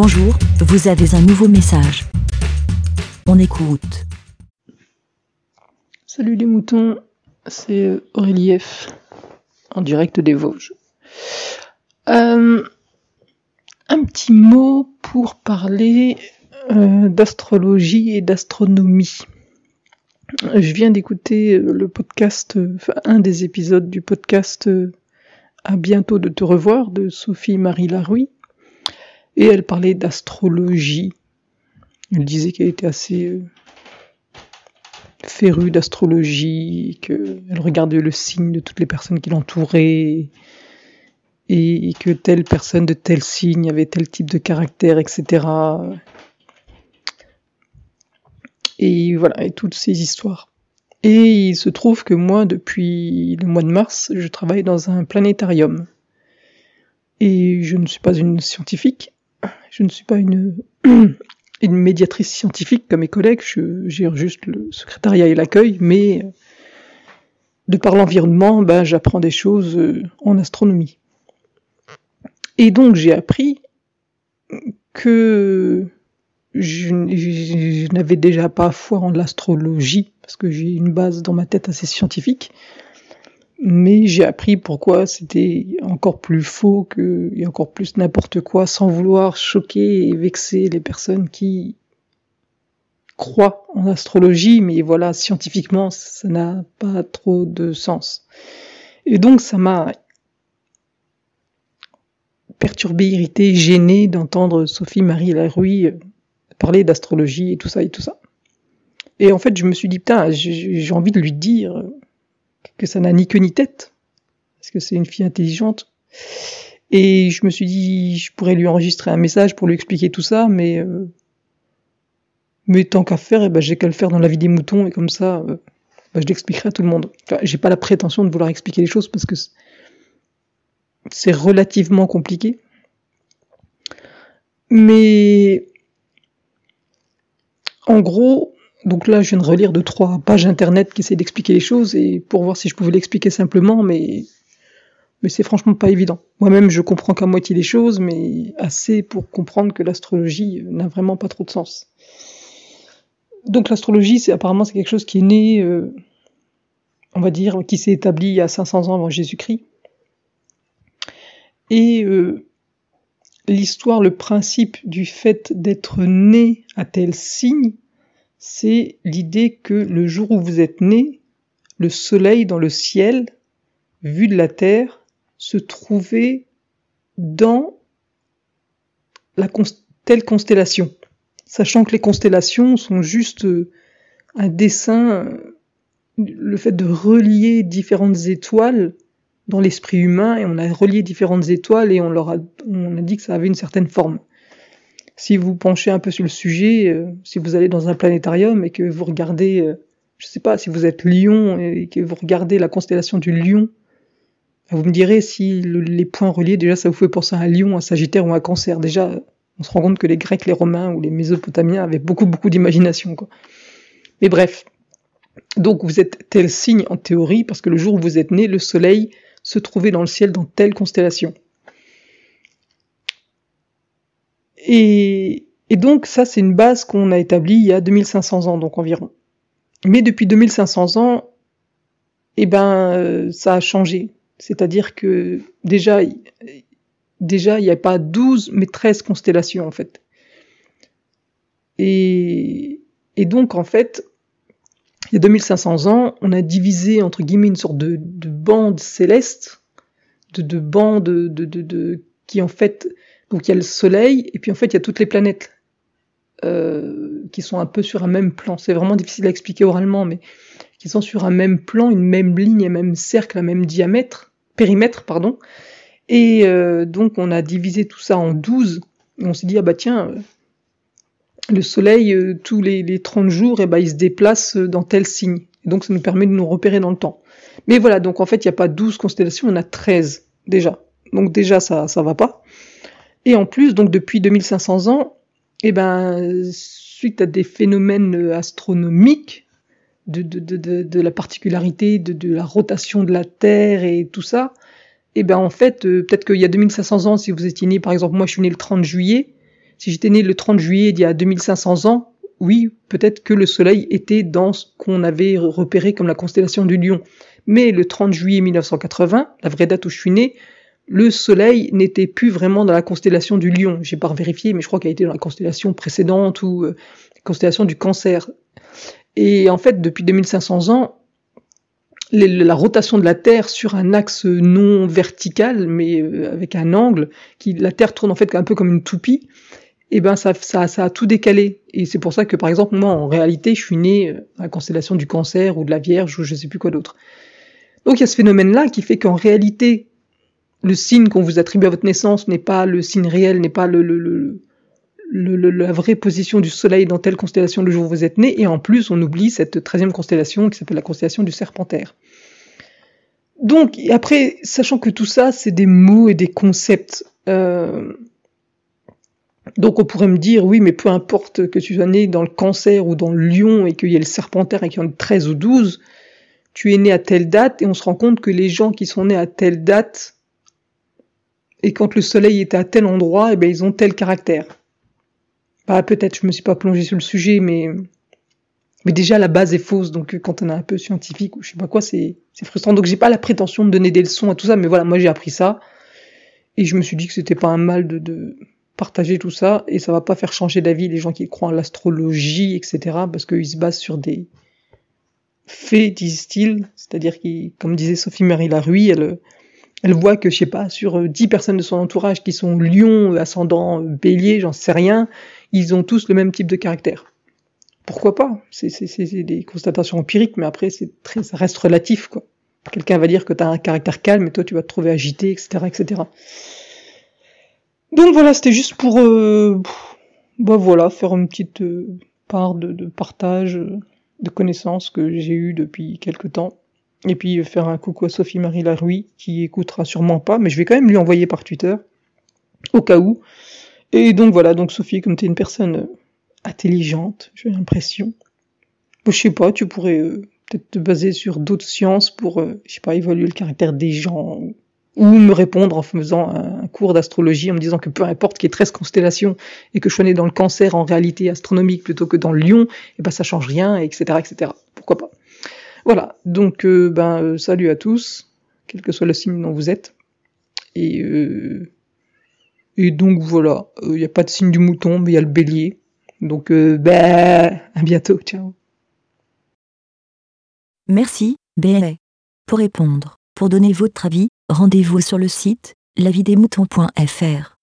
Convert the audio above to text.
Bonjour, vous avez un nouveau message. On écoute. Salut les moutons, c'est Aurélie F. en direct des Vosges. Euh, un petit mot pour parler euh, d'astrologie et d'astronomie. Je viens d'écouter le podcast, un des épisodes du podcast euh, À bientôt de te revoir de Sophie-Marie Larouille et elle parlait d'astrologie. Elle disait qu'elle était assez euh, férue d'astrologie, qu'elle regardait le signe de toutes les personnes qui l'entouraient, et que telle personne de tel signe avait tel type de caractère, etc. Et voilà, et toutes ces histoires. Et il se trouve que moi, depuis le mois de mars, je travaille dans un planétarium. Et je ne suis pas une scientifique, je ne suis pas une, une médiatrice scientifique comme mes collègues, je gère juste le secrétariat et l'accueil, mais de par l'environnement, ben, j'apprends des choses euh, en astronomie. Et donc j'ai appris que je, je n'avais déjà pas foi en l'astrologie, parce que j'ai une base dans ma tête assez scientifique, mais j'ai appris pourquoi c'était encore plus faux que, et encore plus n'importe quoi, sans vouloir choquer et vexer les personnes qui croient en astrologie, mais voilà, scientifiquement, ça n'a pas trop de sens. Et donc, ça m'a perturbé, irrité, gêné d'entendre Sophie-Marie Larouille parler d'astrologie et tout ça et tout ça. Et en fait, je me suis dit, putain, j'ai envie de lui dire, que ça n'a ni queue ni tête, parce que c'est une fille intelligente. Et je me suis dit, je pourrais lui enregistrer un message pour lui expliquer tout ça, mais euh, mais tant qu'à faire, eh ben, j'ai qu'à le faire dans la vie des moutons, et comme ça, euh, ben, je l'expliquerai à tout le monde. Enfin, j'ai pas la prétention de vouloir expliquer les choses, parce que c'est relativement compliqué. Mais en gros, donc là, je viens de relire deux, trois pages internet qui essaient d'expliquer les choses et pour voir si je pouvais l'expliquer simplement, mais, c'est franchement pas évident. Moi-même, je comprends qu'à moitié les choses, mais assez pour comprendre que l'astrologie n'a vraiment pas trop de sens. Donc l'astrologie, c'est apparemment c'est quelque chose qui est né, euh, on va dire, qui s'est établi il y a 500 ans avant Jésus-Christ. Et euh, l'histoire, le principe du fait d'être né à tel signe, c'est l'idée que le jour où vous êtes né, le soleil dans le ciel, vu de la Terre, se trouvait dans la telle constellation. Sachant que les constellations sont juste euh, un dessin, le fait de relier différentes étoiles dans l'esprit humain, et on a relié différentes étoiles et on leur a, on a dit que ça avait une certaine forme si vous penchez un peu sur le sujet, euh, si vous allez dans un planétarium et que vous regardez, euh, je sais pas, si vous êtes lion et que vous regardez la constellation du lion, vous me direz si les points reliés, déjà ça vous fait penser à un lion, un sagittaire ou un cancer. Déjà, on se rend compte que les Grecs, les Romains ou les Mésopotamiens avaient beaucoup beaucoup d'imagination. Mais bref, donc vous êtes tel signe en théorie parce que le jour où vous êtes né, le Soleil se trouvait dans le ciel dans telle constellation. Et, donc ça, c'est une base qu'on a établie il y a 2500 ans, donc environ. Mais depuis 2500 ans, eh ben, euh, ça a changé. C'est-à-dire que déjà, déjà, il n'y a pas 12, mais 13 constellations, en fait. Et, donc, en fait, il y a 2500 ans, on a divisé, entre guillemets, une sorte de, de bande céleste, de, de bande de, de, de, qui, en fait, donc il y a le Soleil, et puis en fait il y a toutes les planètes euh, qui sont un peu sur un même plan. C'est vraiment difficile à expliquer oralement, mais qui sont sur un même plan, une même ligne, un même cercle, un même diamètre, périmètre, pardon. Et euh, donc on a divisé tout ça en 12, et on s'est dit, ah bah tiens, euh, le Soleil, tous les, les 30 jours, et eh bah, il se déplace dans tel signe. Et donc ça nous permet de nous repérer dans le temps. Mais voilà, donc en fait, il n'y a pas 12 constellations, on a 13 déjà. Donc déjà, ça ça va pas. Et en plus, donc depuis 2500 ans, eh ben, suite à des phénomènes astronomiques, de, la particularité de, la rotation de la Terre et tout ça, eh ben en fait, euh, peut-être qu'il y a 2500 ans, si vous étiez né, par exemple, moi je suis né le 30 juillet, Si j'étais né le 30 juillet d'il y a 2500 ans, oui, peut-être que le Soleil était dans ce qu'on avait repéré comme la constellation du Lion. Mais le 30 juillet 1980, la vraie date où je suis né, le Soleil n'était plus vraiment dans la constellation du Lion. J'ai pas vérifié, mais je crois qu'il a été dans la constellation précédente ou euh, la constellation du Cancer. Et en fait, depuis 2500 ans, la rotation de la Terre sur un axe non vertical, mais euh, avec un angle, qui la Terre tourne en fait un peu comme une toupie, et eh ben ça, ça, a tout décalé. Et c'est pour ça que par exemple moi en réalité je suis né euh, à la constellation du Cancer ou de la Vierge ou je sais plus quoi d'autre. Donc il y a ce phénomène-là qui fait qu'en réalité le signe qu'on vous attribue à votre naissance n'est pas le signe réel, n'est pas le, la vraie position du Soleil dans telle constellation le jour où vous êtes né, et en plus on oublie cette treizième constellation qui s'appelle la constellation du Serpentaire. Donc après, sachant que tout ça c'est des mots et des concepts, euh, donc on pourrait me dire, oui, mais peu importe que tu sois né dans le cancer ou dans le lion et qu'il y ait le serpentaire et qu'il y en ait 13 ou 12, tu es né à telle date et on se rend compte que les gens qui sont nés à telle date et quand le soleil est à tel endroit, eh ben, ils ont tel caractère. Bah, peut-être, je me suis pas plongé sur le sujet, mais, mais déjà, la base est fausse. Donc, quand on est un peu scientifique ou je sais pas quoi, c'est, c'est frustrant. Donc, j'ai pas la prétention de donner des leçons à tout ça, mais voilà, moi, j'ai appris ça. Et je me suis dit que c'était pas un mal de, de, partager tout ça et ça va pas faire changer d'avis les gens qui croient en l'astrologie, etc. parce qu'ils se basent sur des faits, disent-ils. C'est-à-dire qui, comme disait Sophie Marie Laruy, elle, elle voit que, je sais pas, sur dix personnes de son entourage qui sont lions, ascendant, bélier, j'en sais rien, ils ont tous le même type de caractère. Pourquoi pas? C'est des constatations empiriques, mais après, c'est très, ça reste relatif, quoi. Quelqu'un va dire que tu as un caractère calme et toi tu vas te trouver agité, etc., etc. Donc voilà, c'était juste pour, euh, bah voilà, faire une petite euh, part de, partage euh, de connaissances que j'ai eu depuis quelque temps. Et puis faire un coucou à Sophie Marie Laroui, qui écoutera sûrement pas, mais je vais quand même lui envoyer par Twitter, au cas où. Et donc voilà, donc Sophie, comme tu es une personne intelligente, j'ai l'impression, je sais pas, tu pourrais peut-être te baser sur d'autres sciences pour, je sais pas, évaluer le caractère des gens, ou me répondre en faisant un cours d'astrologie en me disant que peu importe qu'il y ait 13 constellations et que je sois né dans le cancer en réalité astronomique plutôt que dans le lion, et eh ben ça change rien, etc., etc. Pourquoi pas? Voilà. Donc, euh, ben, euh, salut à tous, quel que soit le signe dont vous êtes. Et, euh, donc voilà. Il n'y a pas de signe du mouton, mais il y a le bélier. Donc, ben, à bientôt. Ciao. Merci, BLA. Pour répondre, pour donner votre avis, rendez-vous sur le site lavidemouton.fr.